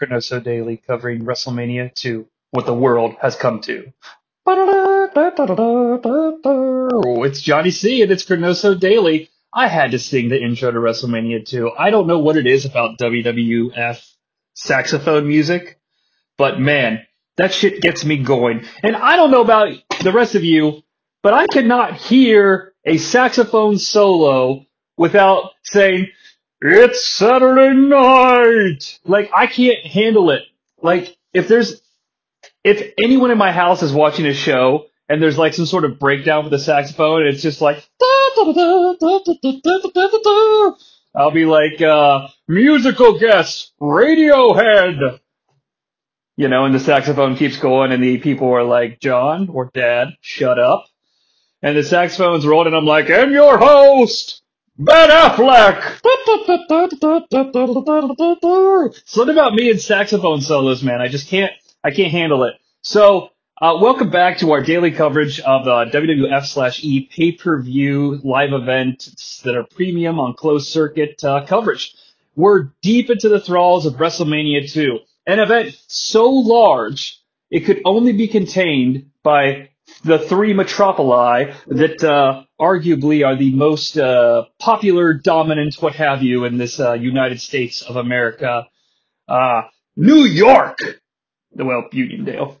ChroNoSo Daily covering WrestleMania 2, what the world has come to. Oh, it's Jonnie Sea and it's ChroNoSo Daily. I had to sing the intro to WrestleMania 2. I don't know what it is about WWF saxophone music, but man, that shit gets me going. And I don't know about the rest of you, but I cannot hear a saxophone solo without saying, it's Saturday night. Like, I can't handle it. Like, if there's, if anyone in my house is watching a show and there's like some sort of breakdown with the saxophone, it's just like, I'll be like, uh, musical guest, Radiohead. You know, and the saxophone keeps going and the people are like, John or Dad, shut up. And the saxophone's rolling and I'm like, and your host, Ben Affleck! Something about me and saxophone solos, man. I just can't, I can't handle it. So, uh, welcome back to our daily coverage of the WWF slash E pay-per-view live events that are premium on closed circuit uh, coverage. We're deep into the thralls of WrestleMania 2, an event so large it could only be contained by the three metropoli that uh, arguably are the most uh, popular, dominant, what have you, in this uh, United States of America. Uh, New York, well, Uniondale.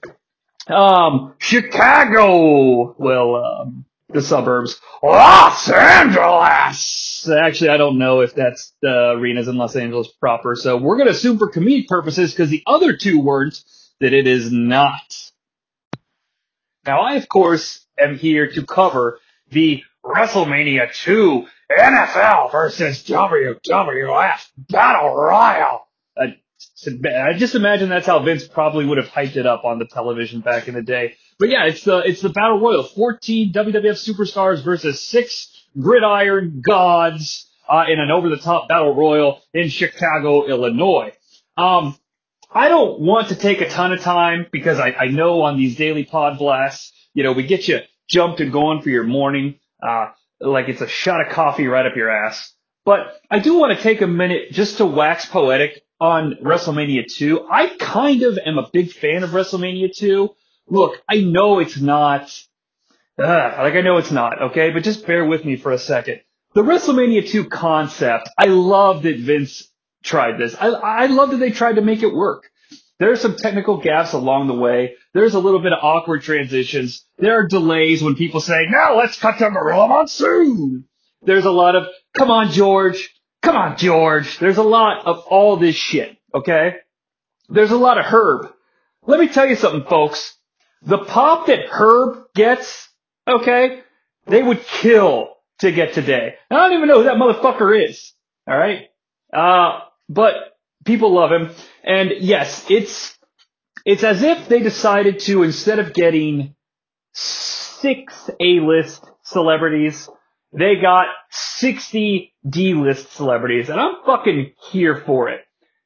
Um, Chicago, well, um, the suburbs. Los Angeles! Actually, I don't know if that's the arenas in Los Angeles proper, so we're going to assume for comedic purposes, because the other two words, that it is not. Now, I, of course, am here to cover the WrestleMania 2 NFL versus WWF Battle Royal. I just imagine that's how Vince probably would have hyped it up on the television back in the day. But yeah, it's the it's the Battle Royal. 14 WWF superstars versus six gridiron gods uh, in an over-the-top Battle Royal in Chicago, Illinois. Um, I don't want to take a ton of time because I, I know on these daily pod blasts, you know, we get you jumped and going for your morning, uh, like it's a shot of coffee right up your ass. But I do want to take a minute just to wax poetic on WrestleMania 2. I kind of am a big fan of WrestleMania 2. Look, I know it's not, uh, like I know it's not, okay? But just bear with me for a second. The WrestleMania 2 concept, I love that Vince tried this. I, I love that they tried to make it work. There are some technical gaps along the way. There's a little bit of awkward transitions. There are delays when people say, now let's cut to Gorilla Monsoon. There's a lot of, come on, George. Come on, George. There's a lot of all this shit, okay? There's a lot of Herb. Let me tell you something, folks. The pop that Herb gets, okay, they would kill to get today. I don't even know who that motherfucker is, alright? Uh, but people love him. And yes, it's, it's as if they decided to, instead of getting six A-list celebrities, they got 60 D-list celebrities. And I'm fucking here for it.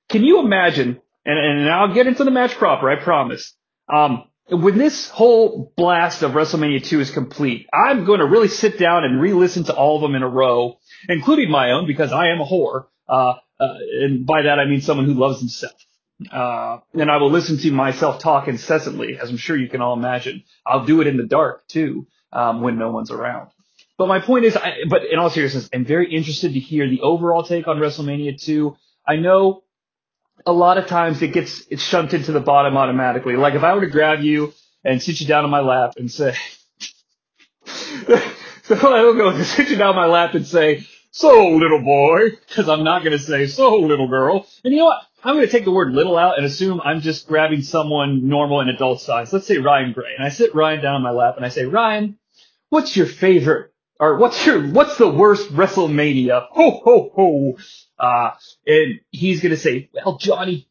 Can you imagine, and, and I'll get into the match proper, I promise. Um, when this whole blast of WrestleMania 2 is complete, I'm going to really sit down and re-listen to all of them in a row, including my own, because I am a whore. Uh, uh, and by that I mean someone who loves himself. Uh, and I will listen to myself talk incessantly, as I'm sure you can all imagine. I'll do it in the dark too, um, when no one's around. But my point is, I, but in all seriousness, I'm very interested to hear the overall take on WrestleMania 2. I know a lot of times it gets it's shunted to the bottom automatically. Like if I were to grab you and sit you down on my lap and say, so I will go sit you down on my lap and say, so little boy, because I'm not going to say so little girl. And you know what? I'm going to take the word little out and assume I'm just grabbing someone normal and adult size. Let's say Ryan Gray. And I sit Ryan down on my lap and I say, Ryan, what's your favorite, or what's your, what's the worst WrestleMania? Ho, ho, ho. Uh, and he's to say, well, Jonnie,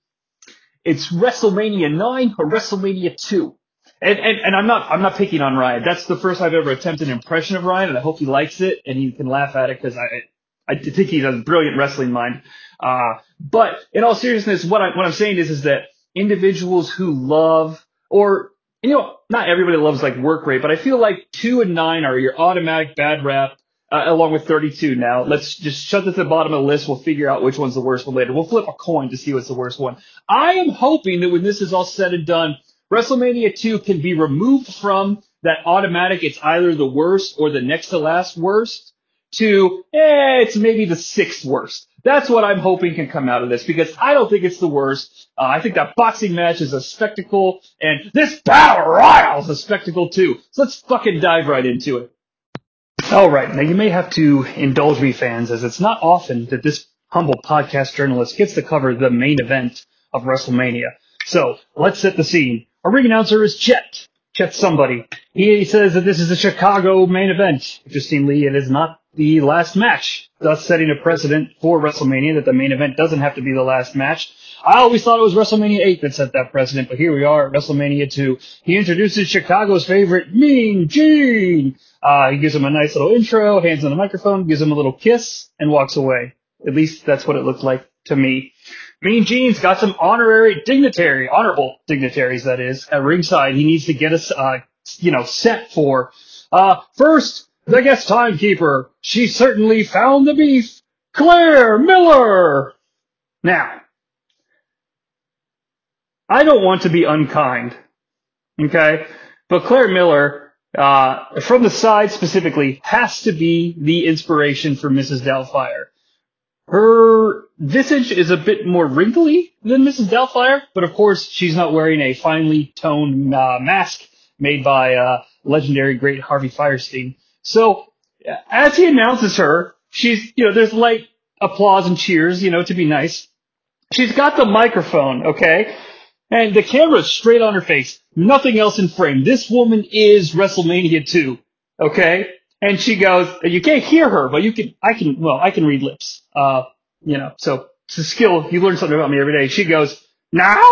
it's WrestleMania 9 or WrestleMania 2. And, and, and I'm not, I'm not picking on Ryan. That's the first I've ever attempted an impression of Ryan and I hope he likes it and he can laugh at it because I, I think he has a brilliant wrestling mind. Uh, but in all seriousness, what I what I'm saying is is that individuals who love or you know not everybody loves like work rate, but I feel like two and nine are your automatic bad rap uh, along with 32 now. Let's just shut this at the bottom of the list. We'll figure out which one's the worst one later. We'll flip a coin to see what's the worst one. I am hoping that when this is all said and done, WrestleMania 2 can be removed from that automatic, it's either the worst or the next to last worst, to, eh, it's maybe the sixth worst. That's what I'm hoping can come out of this because I don't think it's the worst. Uh, I think that boxing match is a spectacle and this battle royale is a spectacle too. So let's fucking dive right into it. Alright, now you may have to indulge me fans as it's not often that this humble podcast journalist gets to cover the main event of WrestleMania. So let's set the scene. Our ring announcer is Chet. Chet somebody. He says that this is a Chicago main event. Interestingly, it is not the last match, thus setting a precedent for WrestleMania that the main event doesn't have to be the last match. I always thought it was WrestleMania 8 that set that precedent, but here we are at WrestleMania 2. He introduces Chicago's favorite, Mean Gene. Uh, he gives him a nice little intro, hands on the microphone, gives him a little kiss, and walks away. At least that's what it looked like to me. Mean Gene's got some honorary dignitary, honorable dignitaries, that is, at ringside. He needs to get us, uh, you know, set for. Uh, first, the guest timekeeper. She certainly found the beef. Clara Peller. Now, I don't want to be unkind, okay? But Clara Peller, uh, from the side specifically, has to be the inspiration for Mrs. Doubtfire. Her visage is a bit more wrinkly than Mrs. Doubtfire, but of course she's not wearing a finely toned uh, mask made by uh, legendary great Harvey Fierstein. So as he announces her, she's you know there's light applause and cheers, you know, to be nice. She's got the microphone, okay, and the camera's straight on her face, nothing else in frame. This woman is WrestleMania 2, okay? And she goes, you can't hear her, but you can, I can, well, I can read lips. Uh, you know, so it's a skill. You learn something about me every day. She goes, now?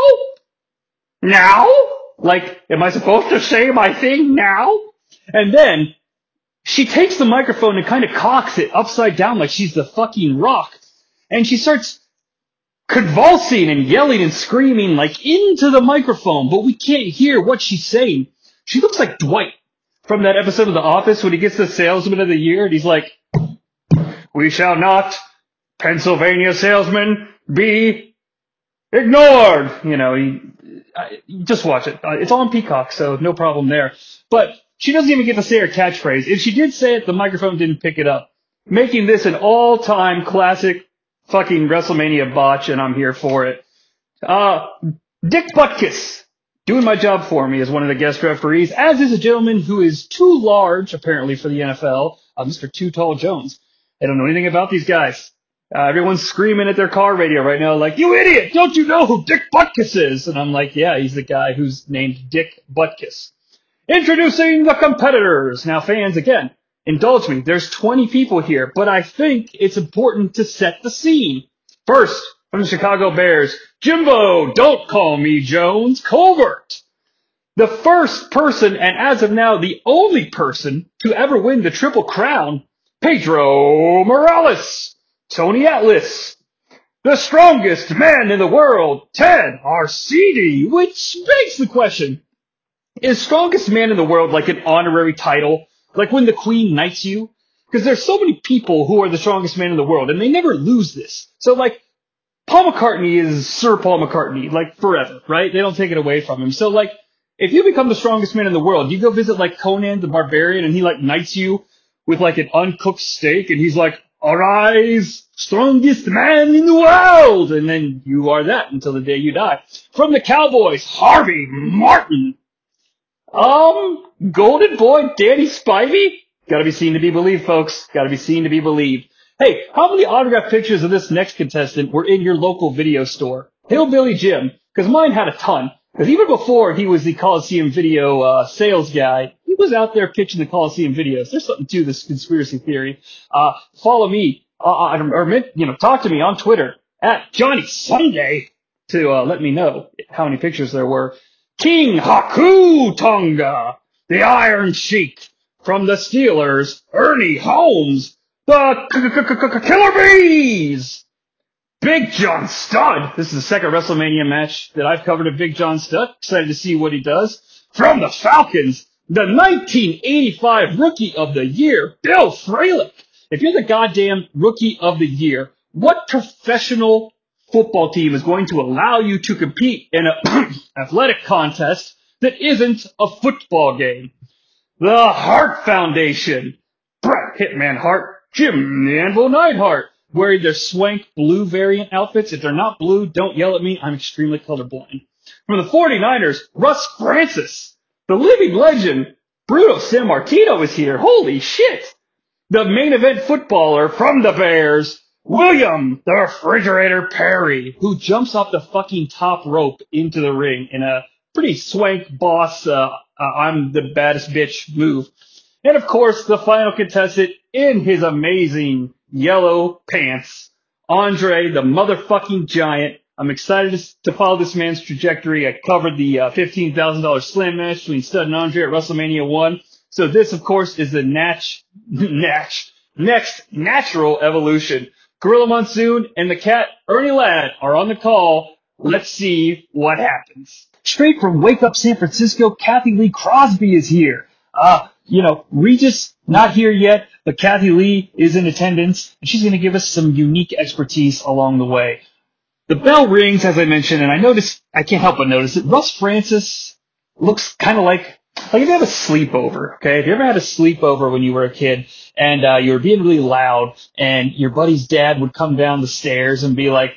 Now? Like, am I supposed to say my thing now? And then she takes the microphone and kind of cocks it upside down like she's the fucking rock. And she starts convulsing and yelling and screaming like into the microphone, but we can't hear what she's saying. She looks like Dwight from that episode of The Office when he gets the salesman of the year and he's like, we shall not, Pennsylvania salesman, be ignored. You know, he, I, just watch it. Uh, it's on Peacock, so no problem there. But she doesn't even get to say her catchphrase. If she did say it, the microphone didn't pick it up. Making this an all-time classic fucking WrestleMania botch, and I'm here for it. Uh, Dick Butkus doing my job for me as one of the guest referees, as is a gentleman who is too large, apparently, for the NFL, uh, Mr. Too Tall Jones. I don't know anything about these guys. Uh, everyone's screaming at their car radio right now, like, you idiot! Don't you know who Dick Butkus is? And I'm like, yeah, he's the guy who's named Dick Butkus. Introducing the competitors! Now, fans, again, indulge me. There's 20 people here, but I think it's important to set the scene. First, from the Chicago Bears, Jimbo, don't call me Jones, Covert. The first person, and as of now, the only person to ever win the Triple Crown, Pedro Morales, Tony Atlas, the strongest man in the world, Ted Arcidi, which begs the question, is strongest man in the world like an honorary title? Like when the queen knights you? Because there's so many people who are the strongest man in the world, and they never lose this. So like, Paul McCartney is Sir Paul McCartney, like forever, right? They don't take it away from him. So like, if you become the strongest man in the world, you go visit like Conan the Barbarian and he like knights you with like an uncooked steak and he's like, arise, strongest man in the world. And then you are that until the day you die. From the Cowboys, Harvey Martin. Um, Golden Boy Danny Spivey? Gotta be seen to be believed, folks. Gotta be seen to be believed. Hey, how many autographed pictures of this next contestant were in your local video store? Hillbilly Jim, because mine had a ton. Because even before he was the Coliseum video uh, sales guy, he was out there pitching the Coliseum videos. There's something to this conspiracy theory. Uh, follow me, uh, uh or you know, talk to me on Twitter at Johnny Sunday to uh, let me know how many pictures there were. King Haku Tonga, the Iron Sheik from the Steelers, Ernie Holmes, the Killer Bees! Big John Studd. This is the second WrestleMania match that I've covered of Big John Studd. Excited to see what he does. From the Falcons, the 1985 Rookie of the Year, Bill Fralic. if you're the goddamn rookie of the year, what professional football team is going to allow you to compete in an athletic contest that isn't a football game? The Hart Foundation. Bret Hitman Hart, Jim the Anvil Neidhart, wearing their swank blue variant outfits. If they're not blue, don't yell at me. I'm extremely colorblind. From the 49ers, Russ Francis, the living legend, Bruno Sammartino is here. Holy shit! The main event footballer from the Bears, William the Refrigerator Perry, who jumps off the fucking top rope into the ring in a pretty swank boss, uh, uh, I'm the baddest bitch move. And of course, the final contestant in his amazing yellow pants, Andre the motherfucking giant. I'm excited to follow this man's trajectory. I covered the uh, $15,000 slam match between Studd and Andre at WrestleMania 1. So this, of course, is the natch, natch, next natural evolution. Gorilla Monsoon and the cat Ernie Ladd are on the call. Let's see what happens. Straight from Wake Up San Francisco, Kathy Lee Crosby is here. Uh, you know, Regis not here yet, but Kathy Lee is in attendance, and she's going to give us some unique expertise along the way. The bell rings, as I mentioned, and I notice, I can't help but notice it. Russ Francis looks kind of like, like if you have a sleepover, okay? If you ever had a sleepover when you were a kid and uh, you were being really loud and your buddy's dad would come down the stairs and be like,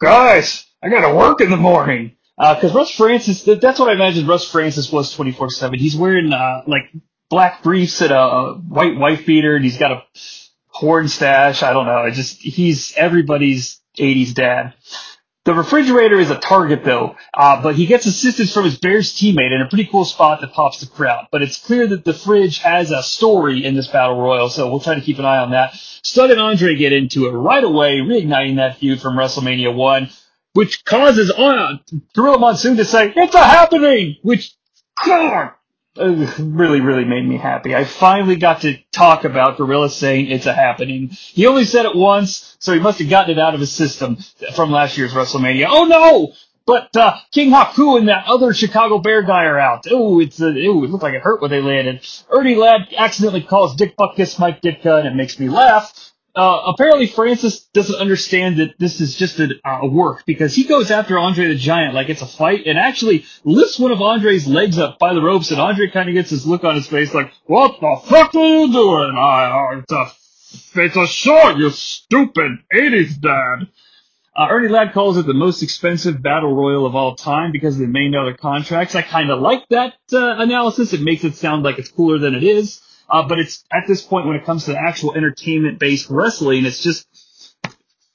guys, I gotta work in the morning. Because uh, Russ Francis, that's what I imagine Russ Francis was 24-7. He's wearing, uh, like, black briefs and a, a white wife beater, and he's got a porn stash. I don't know. It just, he's everybody's 80s dad. The refrigerator is a target though, uh, but he gets assistance from his Bears teammate in a pretty cool spot that pops the crowd. But it's clear that the fridge has a story in this battle royal, so we'll try to keep an eye on that. Studd and Andre get into it right away, reigniting that feud from WrestleMania 1, which causes uh, Gorilla Monsoon to say, it's a happening, which, God, really, really made me happy. I finally got to talk about Gorilla saying it's a happening. He only said it once, so he must have gotten it out of his system from last year's WrestleMania. Oh no! But uh, King Haku and that other Chicago Bear guy are out. Oh, it's a, ooh, it looked like it hurt when they landed. Ernie Ladd accidentally calls Dick Butkus Mike Ditka, and it makes me laugh. Uh, apparently Francis doesn't understand that this is just a, a, work because he goes after Andre the Giant like it's a fight and actually lifts one of Andre's legs up by the ropes and Andre kind of gets this look on his face like, what the fuck are you doing? I, it's a, it's a show, you stupid 80s dad. Uh, Ernie Ladd calls it the most expensive battle royal of all time because of the main other contracts. I kind of like that uh, analysis. It makes it sound like it's cooler than it is. Uh, but it's at this point when it comes to actual entertainment based wrestling, it's just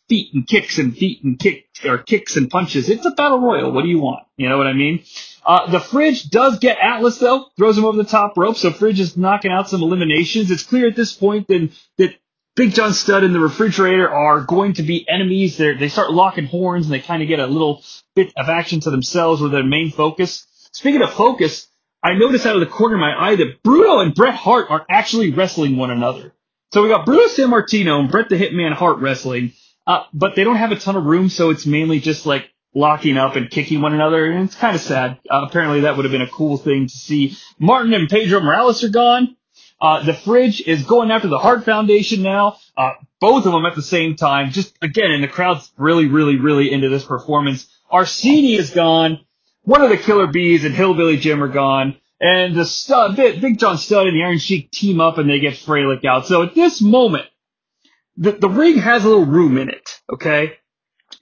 feet and kicks and feet and kicks or kicks and punches. It's a battle royal. What do you want? You know what I mean? Uh, the fridge does get Atlas though, throws him over the top rope. So fridge is knocking out some eliminations. It's clear at this point then that Big John Studd and the refrigerator are going to be enemies. They they start locking horns and they kind of get a little bit of action to themselves with their main focus. Speaking of focus, I noticed out of the corner of my eye that Bruno and Bret Hart are actually wrestling one another. So we got Bruno Sammartino and Bret the Hitman Hart wrestling, uh, but they don't have a ton of room, so it's mainly just like locking up and kicking one another, and it's kind of sad. Uh, apparently that would have been a cool thing to see. Martin and Pedro Morales are gone. Uh, the fridge is going after the Hart Foundation now. Uh, both of them at the same time. Just again, and the crowd's really, really, really into this performance. Arcidi is gone one of the Killer Bees and Hillbilly Jim are gone, and the stud, Big John Studd and the Iron Sheik team up and they get Fralic out. So at this moment, the, the ring has a little room in it, okay?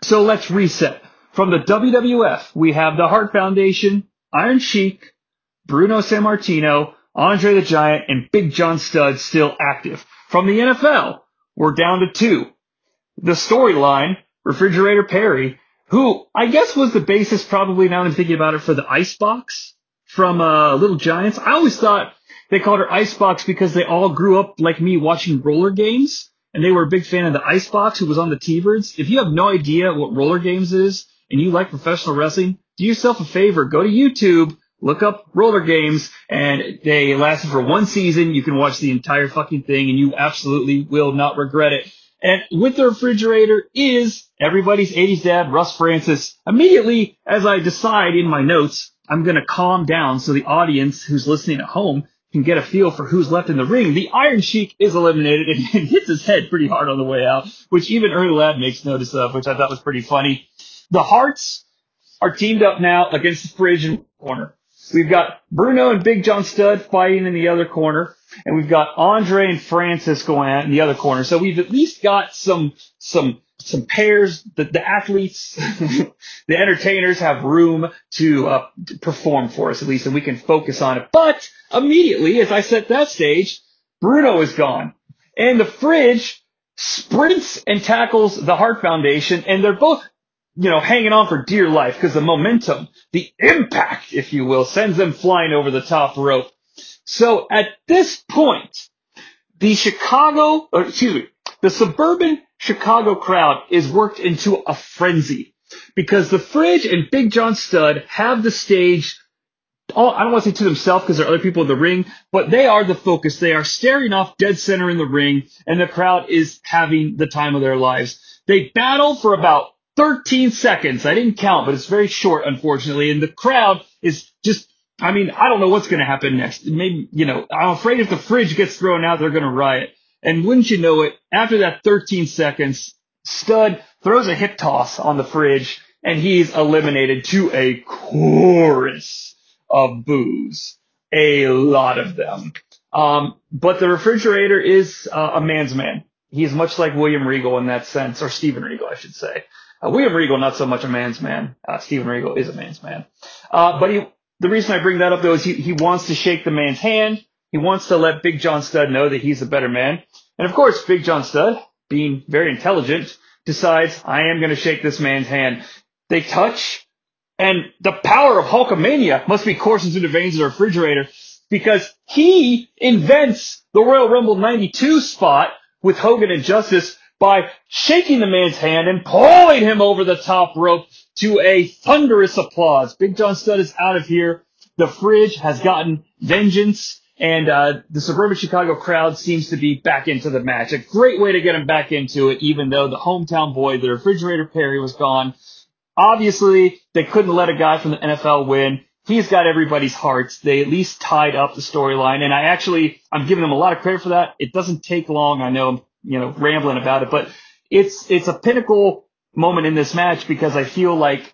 So let's reset. From the WWF, we have the Hart Foundation, Iron Sheik, Bruno Sammartino, Andre the Giant, and Big John Studd still active. From the NFL, we're down to two. The storyline, Refrigerator Perry, who I guess was the basis probably now I'm thinking about it for the Icebox from uh, Little Giants. I always thought they called her Icebox because they all grew up like me watching roller games and they were a big fan of the Icebox who was on the T-Birds. If you have no idea what roller games is and you like professional wrestling, do yourself a favor, go to YouTube, look up roller games and they lasted for one season. You can watch the entire fucking thing and you absolutely will not regret it. And with the refrigerator is everybody's 80s dad, Russ Francis. Immediately, as I decide in my notes, I'm going to calm down so the audience who's listening at home can get a feel for who's left in the ring, the Iron Sheik is eliminated and, hits his head pretty hard on the way out, which even Ernie Ladd makes notice of, which I thought was pretty funny. The Harts are teamed up now against the Fridge in corner. We've got Bruno and Big John Studd fighting in the other corner, and we've got Andre and Francis going at in the other corner. So we've at least got some some some pairs. The, the athletes, the entertainers have room to, uh, perform for us at least, and we can focus on it. But immediately, as I set that stage, Bruno is gone, and the Fridge sprints and tackles the Hart Foundation, and they're both you know, hanging on for dear life because the momentum, the impact, if you will, sends them flying over the top rope. So at this point, the Chicago, or excuse me, the suburban Chicago crowd is worked into a frenzy because the Fridge and Big John Studd have the stage all, I don't want to say to themselves because there are other people in the ring, but they are the focus. They are staring off dead center in the ring, and the crowd is having the time of their lives. They battle for about 13 seconds. I didn't count, but it's very short, unfortunately. And the crowd is just, I mean, I don't know what's going to happen next. Maybe, you know, I'm afraid if the fridge gets thrown out, they're going to riot. And wouldn't you know it, after that 13 seconds, Studd throws a hip toss on the fridge and he's eliminated to a chorus of boos. A lot of them. Um, but the refrigerator is uh, a man's man. He's much like William Regal in that sense, or Steven Regal, I should say. Uh, William Regal, not so much a man's man. Uh, Steven Regal is a man's man. Uh, but he, the reason I bring that up though is he, he wants to shake the man's hand. He wants to let Big John Studd know that he's a better man. And of course, Big John Studd, being very intelligent, decides, I am going to shake this man's hand. They touch, and the power of Hulkamania must be coursing through the veins of the refrigerator because he invents the Royal Rumble 92 spot with Hogan and Justice by shaking the man's hand and pulling him over the top rope to a thunderous applause. Big John Studd is out of here. The fridge has gotten vengeance and uh, the suburban Chicago crowd seems to be back into the match. A great way to get him back into it, even though the hometown boy, the refrigerator Perry, was gone. Obviously, they couldn't let a guy from the NFL win. He's got everybody's hearts. They at least tied up the storyline, and I actually I'm giving them a lot of credit for that. It doesn't take long. I know you know, rambling about it, but it's, it's a pinnacle moment in this match because I feel like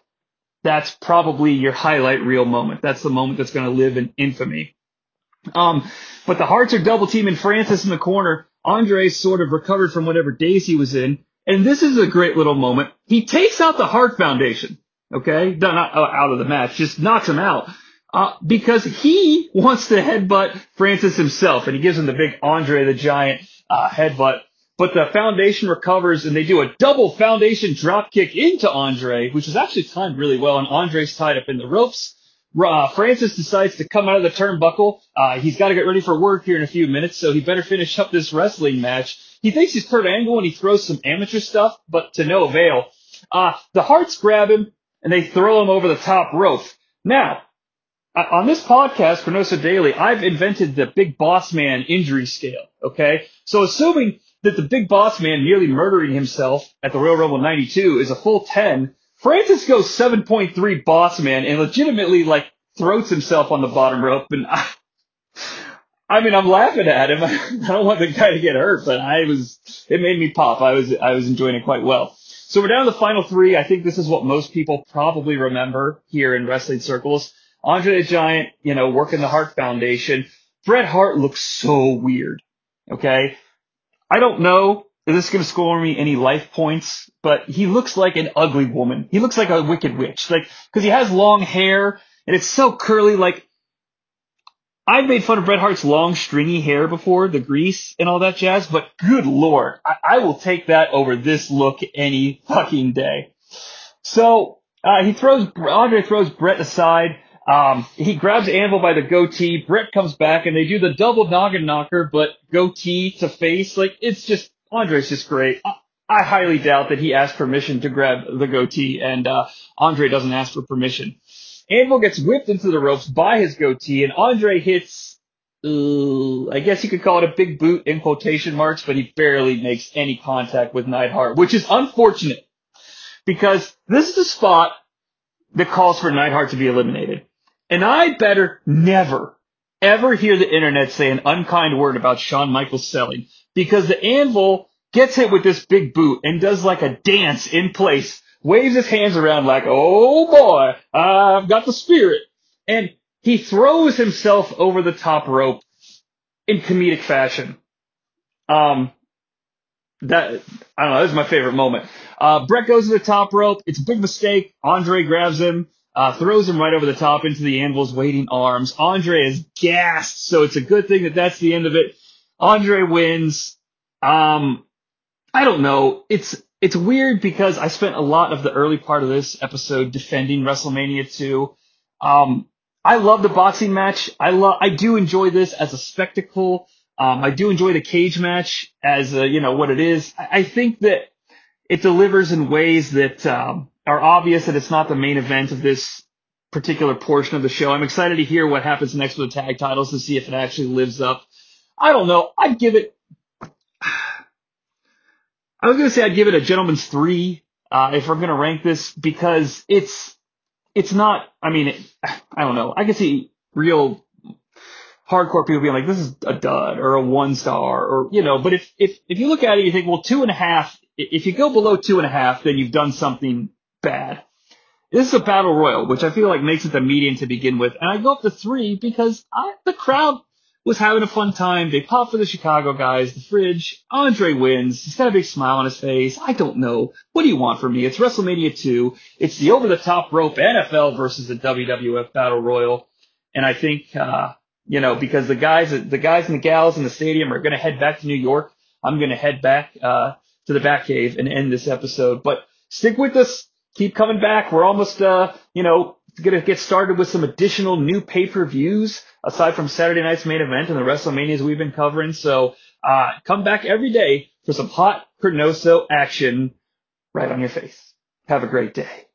that's probably your highlight reel moment. That's the moment that's going to live in infamy. Um, but the Harts are double teaming Francis in the corner. Andre sort of recovered from whatever daze he was in. And this is a great little moment. He takes out the Hart Foundation. Okay. Not out of the match, just knocks him out. Uh, because he wants to headbutt Francis himself and he gives him the big Andre the Giant, uh, headbutt but the foundation recovers and they do a double foundation drop kick into Andre, which is actually timed really well. And Andre's tied up in the ropes. Uh, Francis decides to come out of the turnbuckle. Uh, he's got to get ready for work here in a few minutes, so he better finish up this wrestling match. He thinks he's Kurt Angle and he throws some amateur stuff, but to no avail. Uh, the Harts grab him and they throw him over the top rope. Now, on this podcast, ChroNoSo Daily, I've invented the big boss man injury scale. Okay. So assuming that the big boss man nearly murdering himself at the Royal Rumble 92 is a full 10, Francis goes 7.3 boss man and legitimately like throats himself on the bottom rope. And I, I mean, I'm laughing at him. I don't want the guy to get hurt, but I was, it made me pop. I was, I was enjoying it quite well. So we're down to the final three. I think this is what most people probably remember here in wrestling circles. Andre the Giant, you know, working the Hart Foundation. Bret Hart looks so weird. Okay. I don't know if this is going to score me any life points, but he looks like an ugly woman. He looks like a wicked witch. Like, cause he has long hair and it's so curly. Like, I've made fun of Bret Hart's long, stringy hair before, the grease and all that jazz, but good lord, I, I will take that over this look any fucking day. So, uh, he throws, Andre throws Bret aside. Um, he grabs Anvil by the goatee. Bret comes back and they do the double noggin knocker, but goatee to face. Like, it's just, Andre's just great. I, highly doubt that he asked permission to grab the goatee and, uh, Andre doesn't ask for permission. Anvil gets whipped into the ropes by his goatee and Andre hits, I guess you could call it a big boot in quotation marks, but he barely makes any contact with Neidhart, which is unfortunate because this is a spot that calls for Neidhart to be eliminated. And I better never, ever hear the internet say an unkind word about Shawn Michaels selling because the anvil gets hit with this big boot and does like a dance in place, waves his hands around like, oh boy, I've got the spirit. And he throws himself over the top rope in comedic fashion. Um, that I don't know. This is my favorite moment. Uh, Bret goes to the top rope. It's a big mistake. Andre grabs him, uh, throws him right over the top into the Anvil's waiting arms. Andre is gassed, so it's a good thing that that's the end of it. Andre wins. Um, I don't know. It's it's weird because I spent a lot of the early part of this episode defending WrestleMania 2. Um, I love the boxing match. I love I do enjoy this as a spectacle. Um, I do enjoy the cage match as a, you know what it is. I, I think that it delivers in ways that um, are obvious that it's not the main event of this particular portion of the show. I'm excited to hear what happens next with the tag titles to see if it actually lives up. I don't know. I'd give it. I was gonna say I'd give it a gentleman's three uh, if we're gonna rank this because it's it's not. I mean, it, I don't know. I can see real hardcore people being like, "This is a dud" or a one star, or you know. But if if if you look at it, you think, well, two and a half. If you go below two and a half, then you've done something bad. This is a battle royal, which I feel like makes it the median to begin with, and I go up to three because I, the crowd was having a fun time. They pop for the Chicago guys, the fridge. Andre wins. He's got a big smile on his face. I don't know. What do you want from me? It's WrestleMania 2. It's the over the top rope NFL versus the WWF Battle Royal. And I think, uh, you know, because the guys, the guys and the gals in the stadium are going to head back to New York. I'm going to head back, uh, to the Batcave and end this episode, but stick with us. Keep coming back. We're almost, uh, you know, going to get started with some additional new pay-per-views aside from Saturday night's main event and the WrestleManias we've been covering. So uh, come back every day for some hot ChroNoSo action right on your face. Have a great day.